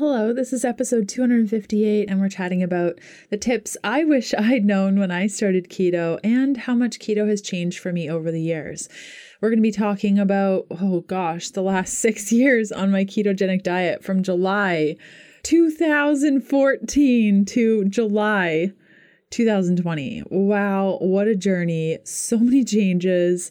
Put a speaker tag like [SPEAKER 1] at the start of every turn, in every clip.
[SPEAKER 1] Hello, this is episode 258, and we're chatting about the tips I wish I'd known when I started keto and how much keto has changed for me over the years. We're going to be talking about, oh gosh, the last six years on my ketogenic diet from July 2014 to July 2020. Wow, what a journey! So many changes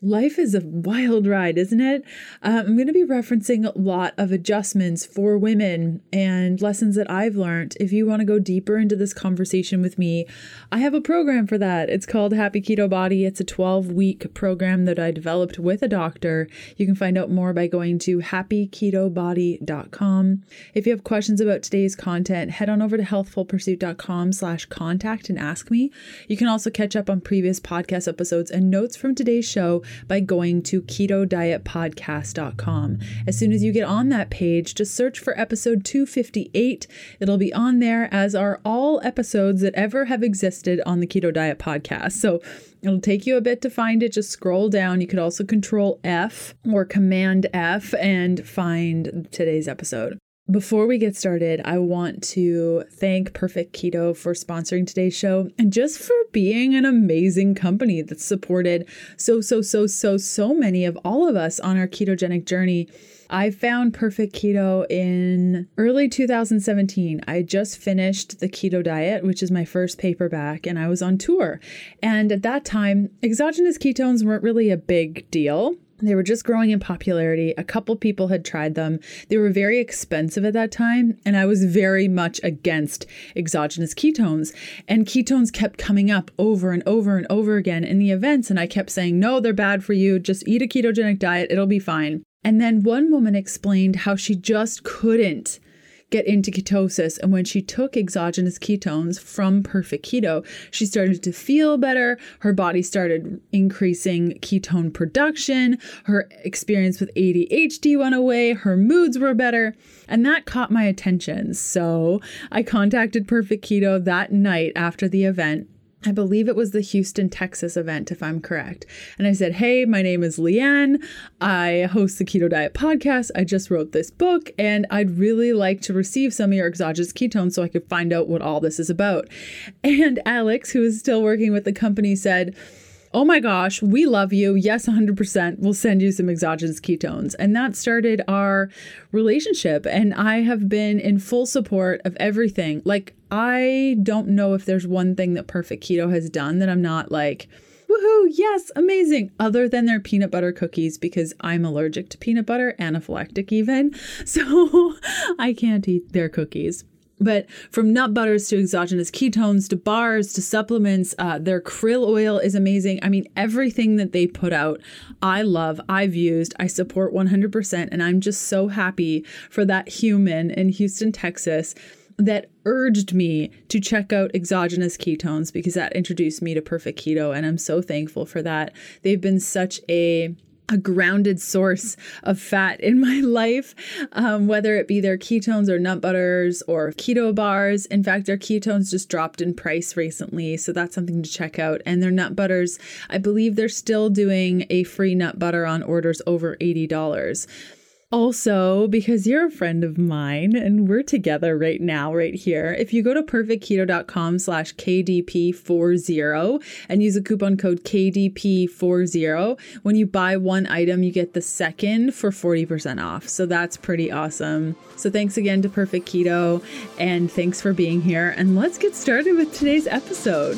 [SPEAKER 1] Life is a wild ride, isn't it? Uh, I'm going to be referencing a lot of adjustments for women and lessons that I've learned. If you want to go deeper into this conversation with me, I have a program for that. It's called Happy Keto Body. It's a 12 week program that I developed with a doctor. You can find out more by going to happyketobody.com. If you have questions about today's content, head on over to healthfulpursuit.com slash contact and ask me. You can also catch up on previous podcast episodes and notes from today's show by going to keto diet ketodietpodcast.com. As soon as you get on that page, just search for episode 258. It'll be on there, as are all episodes that ever have existed on the Keto Diet podcast. So It'll take you a bit to find it. Just scroll down. You could also control F or command F and find today's episode. Before we get started, I want to thank Perfect Keto for sponsoring today's show and just for being an amazing company that supported so, so, so, so, so many of all of us on our ketogenic journey. I found Perfect Keto in early 2017. I just finished the keto diet, which is my first paperback, and I was on tour. And at that time, exogenous ketones weren't really a big deal. They were just growing in popularity. A couple people had tried them. They were very expensive at that time, and I was very much against exogenous ketones. And ketones kept coming up over and over and over again in the events, and I kept saying, "No, they're bad for you. Just eat a ketogenic diet. It'll be fine." And then one woman explained how she just couldn't get into ketosis. And when she took exogenous ketones from Perfect Keto, she started to feel better. Her body started increasing ketone production. Her experience with ADHD went away. Her moods were better. And that caught my attention. So I contacted Perfect Keto that night after the event I believe it was the Houston, Texas event, if I'm correct. And I said, Hey, my name is Leanne. I host the Keto Diet podcast. I just wrote this book, and I'd really like to receive some of your exogenous ketones so I could find out what all this is about. And Alex, who is still working with the company, said, oh my gosh, we love you. Yes, 100%. We'll send you some exogenous ketones. And that started our relationship. And I have been in full support of everything. Like, I don't know if there's one thing that Perfect Keto has done that I'm not like, woohoo, yes, amazing, other than their peanut butter cookies because I'm allergic to peanut butter, anaphylactic even. So I can't eat their cookies. But from nut butters to exogenous ketones to bars to supplements, uh, their krill oil is amazing. I mean, everything that they put out, I love, I've used, I support 100%. And I'm just so happy for that human in Houston, Texas that urged me to check out exogenous ketones because that introduced me to perfect keto. And I'm so thankful for that. They've been such a a grounded source of fat in my life, um, whether it be their ketones or nut butters or keto bars. In fact, their ketones just dropped in price recently, so that's something to check out. And their nut butters, I believe they're still doing a free nut butter on orders over $80. Also, because you're a friend of mine and we're together right now, right here, if you go to perfectketo.com slash KDP40 and use a coupon code KDP40, when you buy one item, you get the second for 40% off. So that's pretty awesome. So thanks again to Perfect Keto and thanks for being here. And let's get started with today's episode.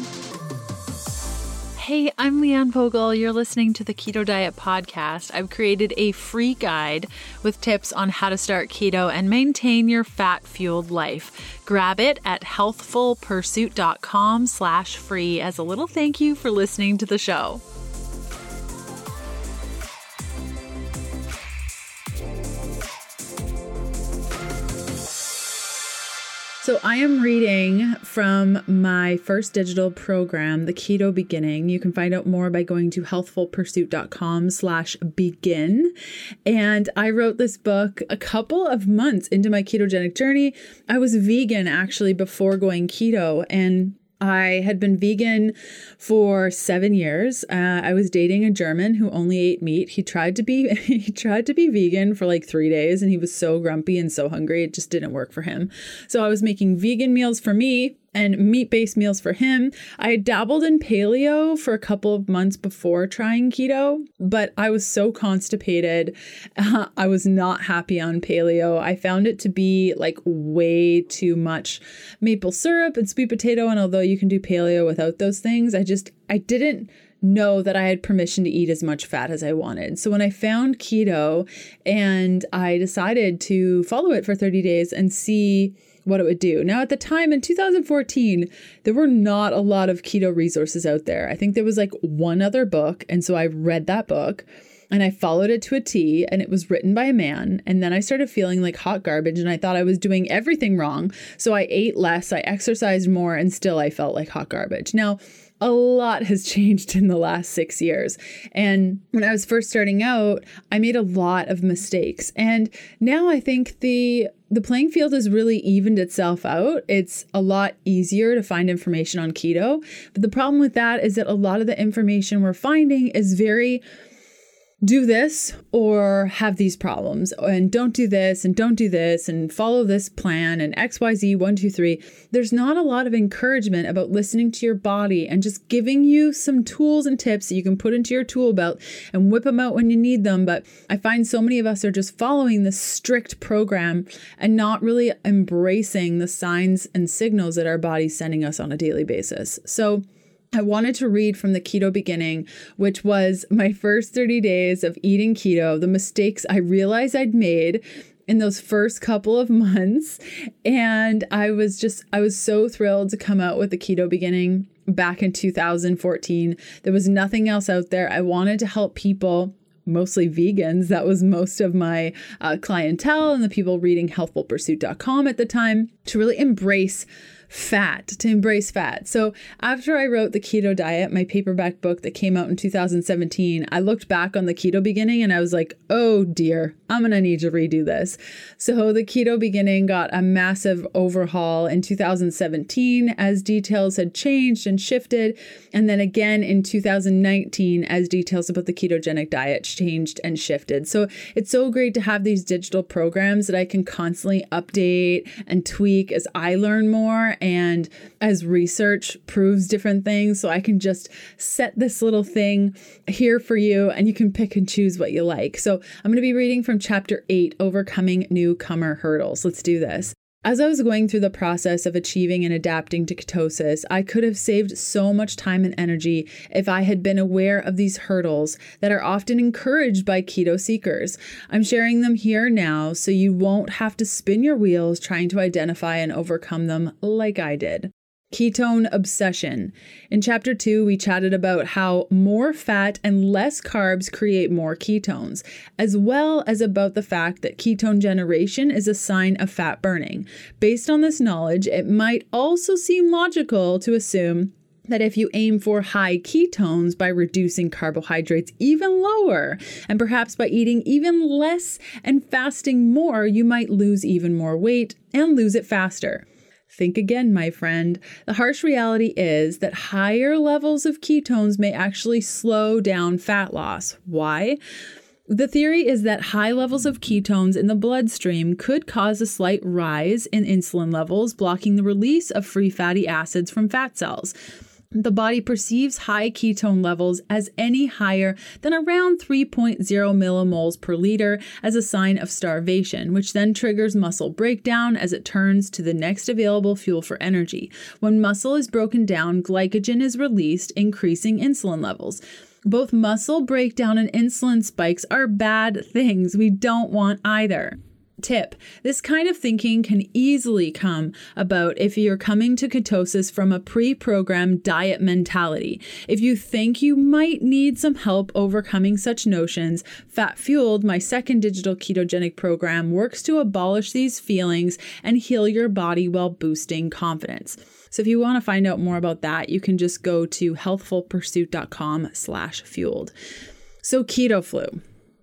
[SPEAKER 1] Hey, I'm Leanne Vogel. You're listening to the Keto Diet Podcast. I've created a free guide with tips on how to start keto and maintain your fat-fueled life. Grab it at healthfulpursuit.com slash free as a little thank you for listening to the show. So I am reading from my first digital program, The Keto Beginning. You can find out more by going to healthfulpursuit.com slash begin. And I wrote this book a couple of months into my ketogenic journey. I was vegan actually before going keto and I had been vegan for seven years. Uh, I was dating a German who only ate meat. He tried to be he tried to be vegan for like three days, and he was so grumpy and so hungry it just didn't work for him. So I was making vegan meals for me and meat based meals for him. I had dabbled in paleo for a couple of months before trying keto, but I was so constipated. Uh, I was not happy on paleo. I found it to be like way too much maple syrup and sweet potato. And although you can do paleo without those things, I just, I didn't know that I had permission to eat as much fat as I wanted. So when I found keto and I decided to follow it for 30 days and see what it would do. Now, at the time in 2014, there were not a lot of keto resources out there. I think there was like one other book. And so I read that book and I followed it to a T and it was written by a man. And then I started feeling like hot garbage and I thought I was doing everything wrong. So I ate less, I exercised more, and still I felt like hot garbage. Now, a lot has changed in the last six years. And when I was first starting out, I made a lot of mistakes. And now I think the the playing field has really evened itself out. It's a lot easier to find information on keto. But the problem with that is that a lot of the information we're finding is very do this or have these problems and don't do this and don't do this and follow this plan and xyz 123 there's not a lot of encouragement about listening to your body and just giving you some tools and tips that you can put into your tool belt and whip them out when you need them. But i find so many of us are just following this strict program and not really embracing the signs and signals that our body's sending us on a daily basis. So I wanted to read from the keto beginning, which was my first 30 days of eating keto, the mistakes I realized I'd made in those first couple of months. And I was just, I was so thrilled to come out with the keto beginning back in 2014. There was nothing else out there. I wanted to help people mostly vegans. That was most of my uh, clientele and the people reading healthfulpursuit.com at the time to really embrace fat, to embrace fat. So after I wrote The Keto Diet, my paperback book that came out in 2017, I looked back on the keto beginning and I was like, oh dear, I'm going to need to redo this. So the keto beginning got a massive overhaul in 2017 as details had changed and shifted. And then again in 2019 as details about the ketogenic diet changed and shifted. So it's so great to have these digital programs that I can constantly update and tweak as I learn more and as research proves different things. So I can just set this little thing here for you and you can pick and choose what you like. So I'm going to be reading from chapter eight Overcoming Newcomer Hurdles. Let's do this. As I was going through the process of achieving and adapting to ketosis, I could have saved so much time and energy if I had been aware of these hurdles that are often encouraged by keto seekers. I'm sharing them here now so you won't have to spin your wheels trying to identify and overcome them like I did. Ketone obsession. In chapter two, we chatted about how more fat and less carbs create more ketones, as well as about the fact that ketone generation is a sign of fat burning. Based on this knowledge, it might also seem logical to assume that if you aim for high ketones by reducing carbohydrates even lower, and perhaps by eating even less and fasting more, you might lose even more weight and lose it faster. Think again, my friend. The harsh reality is that higher levels of ketones may actually slow down fat loss. Why? The theory is that high levels of ketones in the bloodstream could cause a slight rise in insulin levels, blocking the release of free fatty acids from fat cells the body perceives high ketone levels as any higher than around 3.0 millimoles per liter as a sign of starvation, which then triggers muscle breakdown as it turns to the next available fuel for energy. When muscle is broken down, glycogen is released, increasing insulin levels. Both muscle breakdown and insulin spikes are bad things. We don't want either. Tip This kind of thinking can easily come about if you're coming to ketosis from a pre programmed diet mentality. If you think you might need some help overcoming such notions, Fat Fueled, my second digital ketogenic program, works to abolish these feelings and heal your body while boosting confidence. So if you want to find out more about that, you can just go to healthfulpursuit.com slash fueled. So keto flu.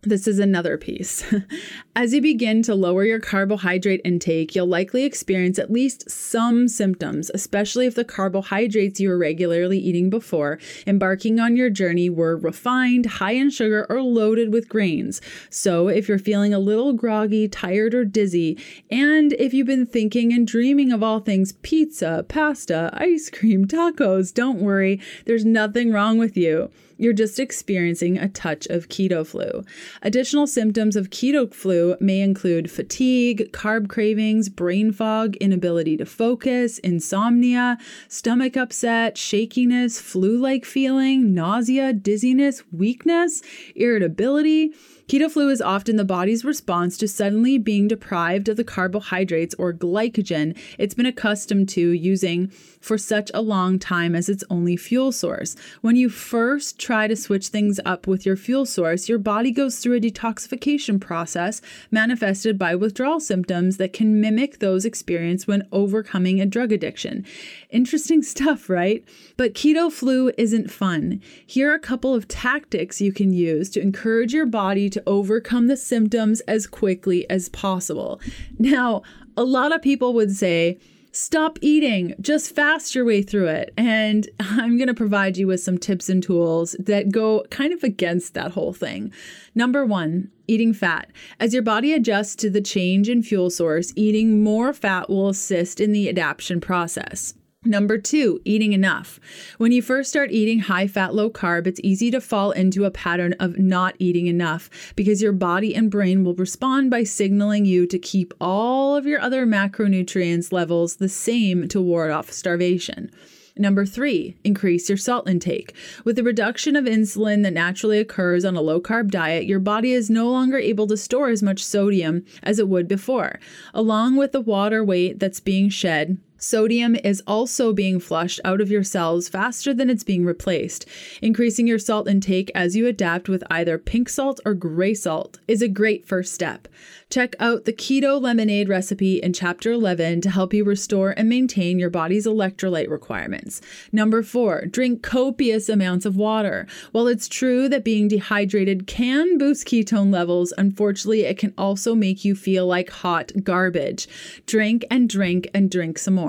[SPEAKER 1] This is another piece. As you begin to lower your carbohydrate intake, you'll likely experience at least some symptoms, especially if the carbohydrates you were regularly eating before embarking on your journey were refined, high in sugar, or loaded with grains. So, if you're feeling a little groggy, tired, or dizzy, and if you've been thinking and dreaming of all things pizza, pasta, ice cream, tacos, don't worry, there's nothing wrong with you. You're just experiencing a touch of keto flu. Additional symptoms of keto flu may include fatigue, carb cravings, brain fog, inability to focus, insomnia, stomach upset, shakiness, flu like feeling, nausea, dizziness, weakness, irritability. Keto flu is often the body's response to suddenly being deprived of the carbohydrates or glycogen it's been accustomed to using for such a long time as its only fuel source. When you first try to switch things up with your fuel source, your body goes through a detoxification process manifested by withdrawal symptoms that can mimic those experienced when overcoming a drug addiction. Interesting stuff, right? But keto flu isn't fun. Here are a couple of tactics you can use to encourage your body to overcome the symptoms as quickly as possible. Now, a lot of people would say, stop eating, just fast your way through it. And I'm going to provide you with some tips and tools that go kind of against that whole thing. Number one, eating fat. As your body adjusts to the change in fuel source, eating more fat will assist in the adaptation process. Number two, eating enough. When you first start eating high fat, low carb, it's easy to fall into a pattern of not eating enough because your body and brain will respond by signaling you to keep all of your other macronutrients levels the same to ward off starvation. Number three, increase your salt intake. With the reduction of insulin that naturally occurs on a low carb diet, your body is no longer able to store as much sodium as it would before. Along with the water weight that's being shed, Sodium is also being flushed out of your cells faster than it's being replaced. Increasing your salt intake as you adapt with either pink salt or gray salt is a great first step. Check out the keto lemonade recipe in chapter 11 to help you restore and maintain your body's electrolyte requirements. Number four, drink copious amounts of water. While it's true that being dehydrated can boost ketone levels, unfortunately, it can also make you feel like hot garbage. Drink and drink and drink some more.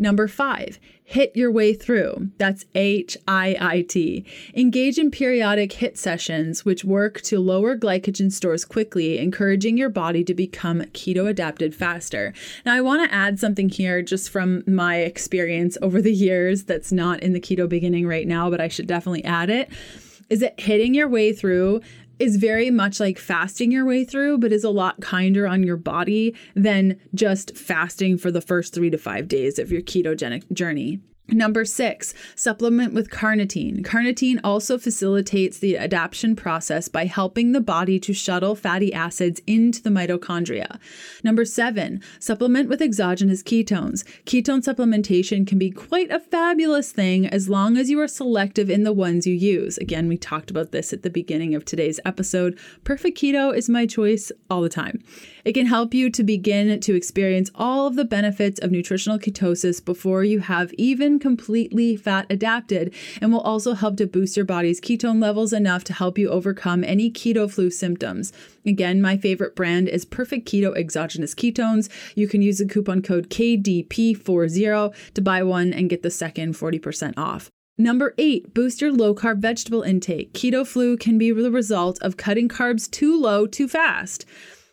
[SPEAKER 1] Number five, hit your way through. That's H I I T. Engage in periodic HIIT sessions, which work to lower glycogen stores quickly, encouraging your body to become keto adapted faster. Now, I want to add something here just from my experience over the years that's not in the keto beginning right now, but I should definitely add it. Is that hitting your way through is very much like fasting your way through, but is a lot kinder on your body than just fasting for the first three to five days of your ketogenic journey. Number six, supplement with carnitine. Carnitine also facilitates the adaptation process by helping the body to shuttle fatty acids into the mitochondria. Number seven, supplement with exogenous ketones. Ketone supplementation can be quite a fabulous thing as long as you are selective in the ones you use. Again, we talked about this at the beginning of today's episode. Perfect keto is my choice all the time. It can help you to begin to experience all of the benefits of nutritional ketosis before you have even completely fat adapted and will also help to boost your body's ketone levels enough to help you overcome any keto flu symptoms. Again, my favorite brand is Perfect Keto Exogenous Ketones. You can use the coupon code KDP40 to buy one and get the second 40% off. Number eight, boost your low carb vegetable intake. Keto flu can be the result of cutting carbs too low too fast.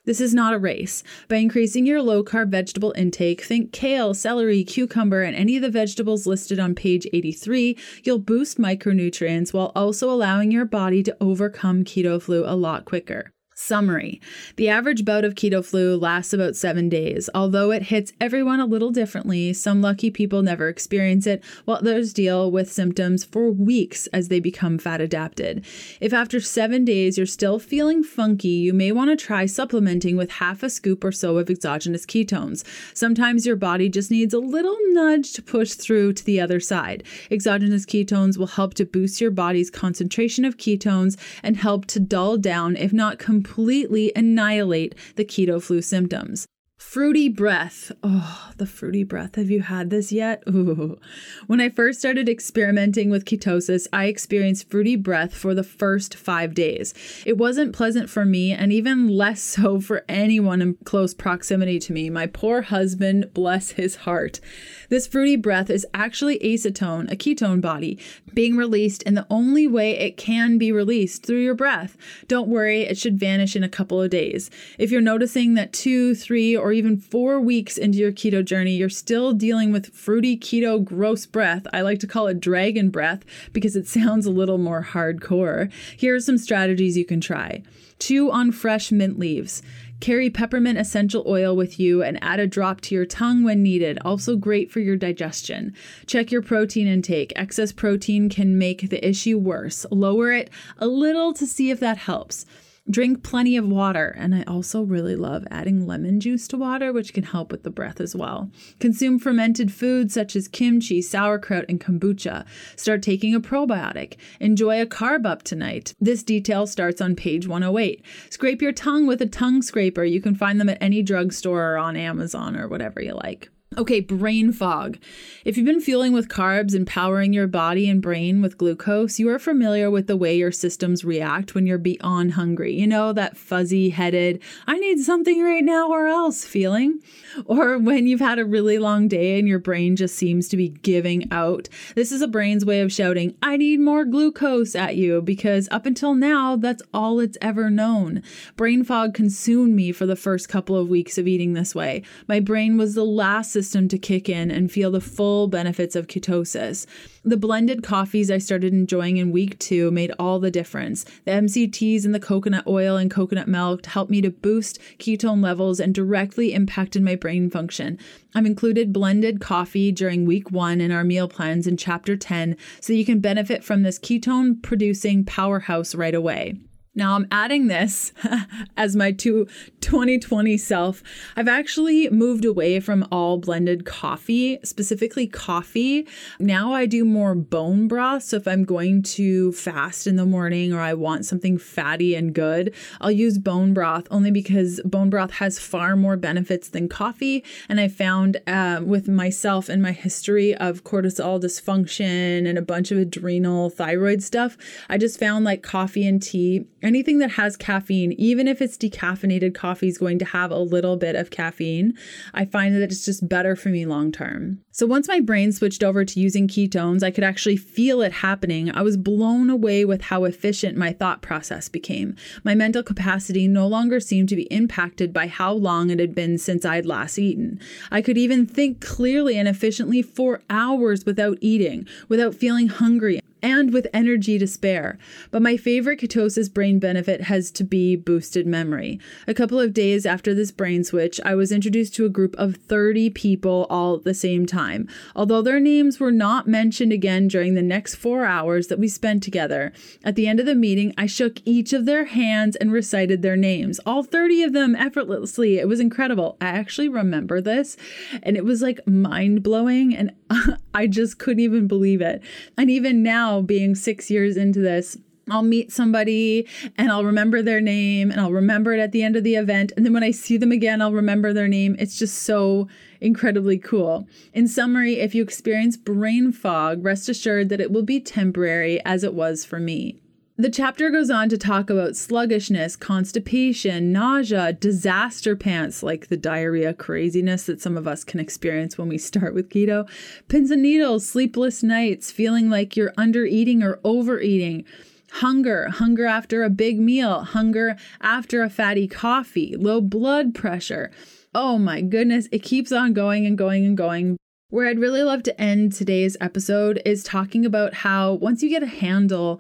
[SPEAKER 1] This is not a race. By increasing your low carb vegetable intake, think kale, celery, cucumber, and any of the vegetables listed on page 83, you'll boost micronutrients while also allowing your body to overcome keto flu a lot quicker. Summary The average bout of keto flu lasts about seven days. Although it hits everyone a little differently, some lucky people never experience it, while others deal with symptoms for weeks as they become fat adapted. If after seven days you're still feeling funky, you may want to try supplementing with half a scoop or so of exogenous ketones. Sometimes your body just needs a little nudge to push through to the other side. Exogenous ketones will help to boost your body's concentration of ketones and help to dull down, if not completely completely annihilate the keto flu symptoms. Fruity breath. Oh, the fruity breath. Have you had this yet? Ooh. When I first started experimenting with ketosis, I experienced fruity breath for the first five days. It wasn't pleasant for me, and even less so for anyone in close proximity to me. My poor husband, bless his heart. This fruity breath is actually acetone, a ketone body, being released in the only way it can be released through your breath. Don't worry, it should vanish in a couple of days. If you're noticing that two, three, or even four weeks into your keto journey, you're still dealing with fruity keto gross breath, I like to call it dragon breath because it sounds a little more hardcore. Here are some strategies you can try. Chew on fresh mint leaves. Carry peppermint essential oil with you and add a drop to your tongue when needed. Also great for your digestion. Check your protein intake. Excess protein can make the issue worse. Lower it a little to see if that helps. Drink plenty of water, and I also really love adding lemon juice to water, which can help with the breath as well. Consume fermented foods such as kimchi, sauerkraut, and kombucha. Start taking a probiotic. Enjoy a carb up tonight. This detail starts on page 108. Scrape your tongue with a tongue scraper. You can find them at any drugstore or on Amazon or whatever you like. Okay, brain fog. If you've been fueling with carbs and powering your body and brain with glucose, you are familiar with the way your systems react when you're beyond hungry. You know, that fuzzy headed, I need something right now or else feeling. Or when you've had a really long day and your brain just seems to be giving out. This is a brain's way of shouting, I need more glucose at you because up until now, that's all it's ever known. Brain fog consumed me for the first couple of weeks of eating this way. My brain was the last system to kick in and feel the full benefits of ketosis. The blended coffees I started enjoying in week two made all the difference. The MCTs and the coconut oil and coconut milk helped me to boost ketone levels and directly impacted my brain function. I've included blended coffee during week one in our meal plans in chapter 10 so you can benefit from this ketone producing powerhouse right away. Now I'm adding this as my two 2020 self. I've actually moved away from all blended coffee, specifically coffee. Now I do more bone broth. So if I'm going to fast in the morning or I want something fatty and good, I'll use bone broth only because bone broth has far more benefits than coffee. And I found uh, with myself and my history of cortisol dysfunction and a bunch of adrenal thyroid stuff, I just found like coffee and tea anything that has caffeine, even if it's decaffeinated coffee, is going to have a little bit of caffeine. I find that it's just better for me long term. So once my brain switched over to using ketones, I could actually feel it happening. I was blown away with how efficient my thought process became. My mental capacity no longer seemed to be impacted by how long it had been since I'd last eaten. I could even think clearly and efficiently for hours without eating, without feeling hungry and with energy to spare. But my favorite ketosis brain benefit has to be boosted memory. A couple of days after this brain switch, I was introduced to a group of 30 people all at the same time. Although their names were not mentioned again during the next four hours that we spent together, at the end of the meeting, I shook each of their hands and recited their names, all 30 of them effortlessly. It was incredible. I actually remember this, and it was like mind blowing, and I just couldn't even believe it. And even now, being six years into this, I'll meet somebody and I'll remember their name and I'll remember it at the end of the event. And then when I see them again, I'll remember their name. It's just so incredibly cool. In summary, if you experience brain fog, rest assured that it will be temporary as it was for me. The chapter goes on to talk about sluggishness, constipation, nausea, disaster pants, like the diarrhea craziness that some of us can experience when we start with keto, pins and needles, sleepless nights, feeling like you're under eating or overeating, hunger, hunger after a big meal, hunger after a fatty coffee, low blood pressure. Oh my goodness, it keeps on going and going and going. Where I'd really love to end today's episode is talking about how once you get a handle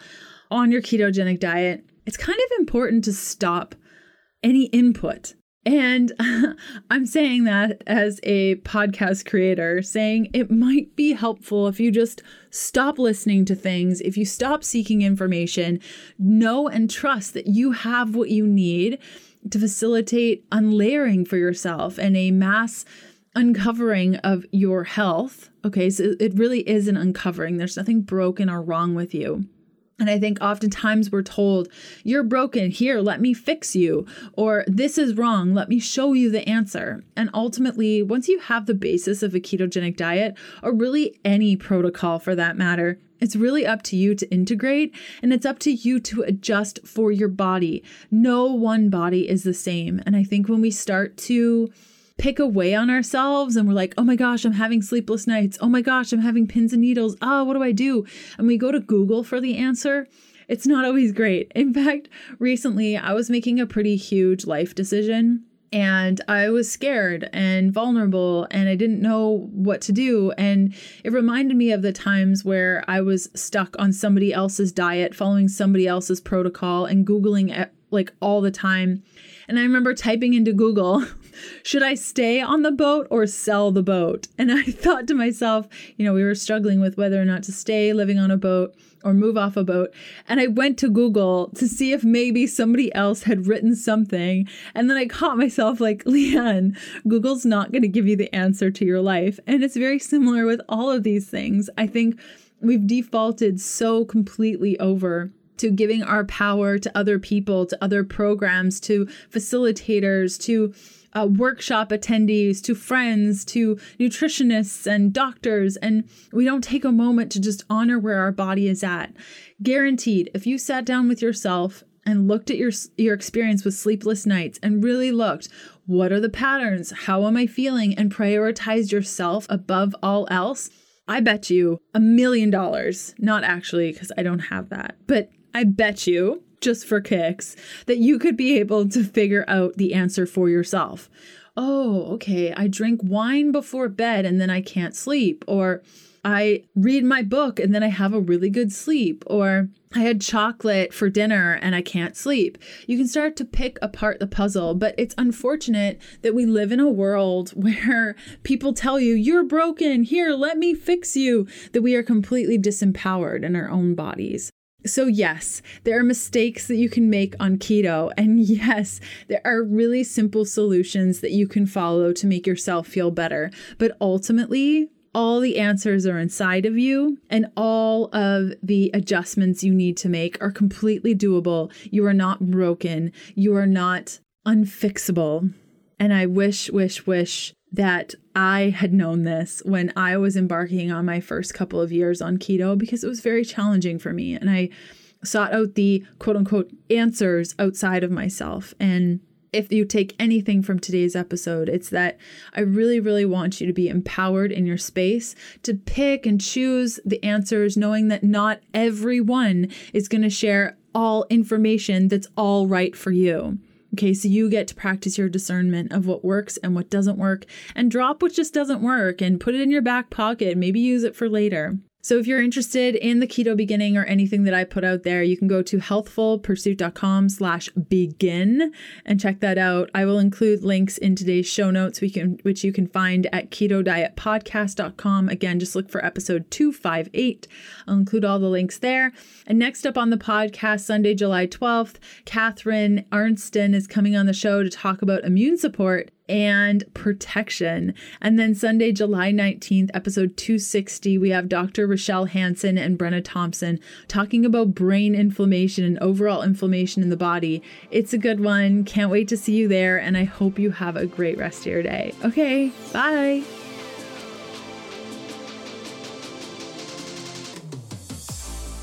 [SPEAKER 1] on your ketogenic diet, it's kind of important to stop any input. And I'm saying that as a podcast creator, saying it might be helpful if you just stop listening to things, if you stop seeking information, know and trust that you have what you need to facilitate unlayering for yourself and a mass uncovering of your health. Okay, so it really is an uncovering. There's nothing broken or wrong with you. And I think oftentimes we're told, you're broken, here, let me fix you, or this is wrong, let me show you the answer. And ultimately, once you have the basis of a ketogenic diet, or really any protocol for that matter, it's really up to you to integrate and it's up to you to adjust for your body. No one body is the same. And I think when we start to pick away on ourselves and we're like, oh my gosh, I'm having sleepless nights. Oh my gosh, I'm having pins and needles. Ah, oh, what do I do? And we go to Google for the answer. It's not always great. In fact, recently I was making a pretty huge life decision and I was scared and vulnerable and I didn't know what to do. And it reminded me of the times where I was stuck on somebody else's diet, following somebody else's protocol, and Googling it like all the time. And I remember typing into Google, should I stay on the boat or sell the boat? And I thought to myself, you know, we were struggling with whether or not to stay living on a boat or move off a boat. And I went to Google to see if maybe somebody else had written something. And then I caught myself like, Leanne, Google's not going to give you the answer to your life. And it's very similar with all of these things. I think we've defaulted so completely over to giving our power to other people, to other programs, to facilitators, to uh, workshop attendees, to friends, to nutritionists and doctors. And we don't take a moment to just honor where our body is at. Guaranteed, if you sat down with yourself and looked at your your experience with sleepless nights and really looked what are the patterns how am i feeling and prioritized yourself above all else i bet you a million dollars not actually because i don't have that but I bet you, just for kicks, that you could be able to figure out the answer for yourself. Oh, okay, I drink wine before bed and then I can't sleep. Or I read my book and then I have a really good sleep. Or I had chocolate for dinner and I can't sleep. You can start to pick apart the puzzle, but it's unfortunate that we live in a world where people tell you, you're broken, here, let me fix you, that we are completely disempowered in our own bodies. So, yes, there are mistakes that you can make on keto. And yes, there are really simple solutions that you can follow to make yourself feel better. But ultimately, all the answers are inside of you, and all of the adjustments you need to make are completely doable. You are not broken, you are not unfixable. And I wish, wish, wish that I had known this when I was embarking on my first couple of years on keto because it was very challenging for me. And I sought out the quote unquote answers outside of myself. And if you take anything from today's episode, it's that I really, really want you to be empowered in your space to pick and choose the answers, knowing that not everyone is going to share all information that's all right for you. Okay, so you get to practice your discernment of what works and what doesn't work, and drop what just doesn't work and put it in your back pocket. Maybe use it for later. So if you're interested in the keto beginning or anything that I put out there, you can go to healthfulpursuit.com slash begin and check that out. I will include links in today's show notes, we can, which you can find at keto diet ketodietpodcast.com. Again, just look for episode 258. I'll include all the links there. And next up on the podcast, Sunday, July 12th, Catherine Arnston is coming on the show to talk about immune support and protection. And then Sunday, July 19th, episode 260, we have Dr. Rochelle Hanson and Brenna Thompson talking about brain inflammation and overall inflammation in the body. It's a good one. Can't wait to see you there. And I hope you have a great rest of your day. Okay, bye.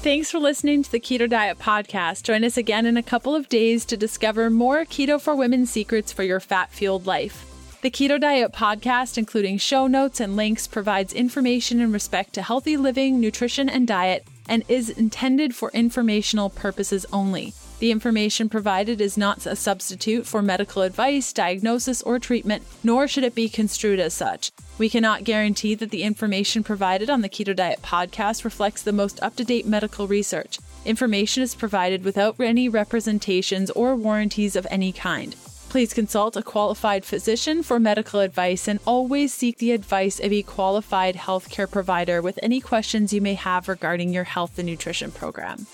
[SPEAKER 1] Thanks for listening to the Keto Diet Podcast. Join us again in a couple of days to discover more Keto for Women secrets for your fat fueled life. The Keto Diet Podcast, including show notes and links, provides information in respect to healthy living, nutrition, and diet, and is intended for informational purposes only. The information provided is not a substitute for medical advice, diagnosis, or treatment, nor should it be construed as such. We cannot guarantee that the information provided on the Keto Diet podcast reflects the most up to date medical research. Information is provided without any representations or warranties of any kind. Please consult a qualified physician for medical advice and always seek the advice of a qualified healthcare provider with any questions you may have regarding your health and nutrition program.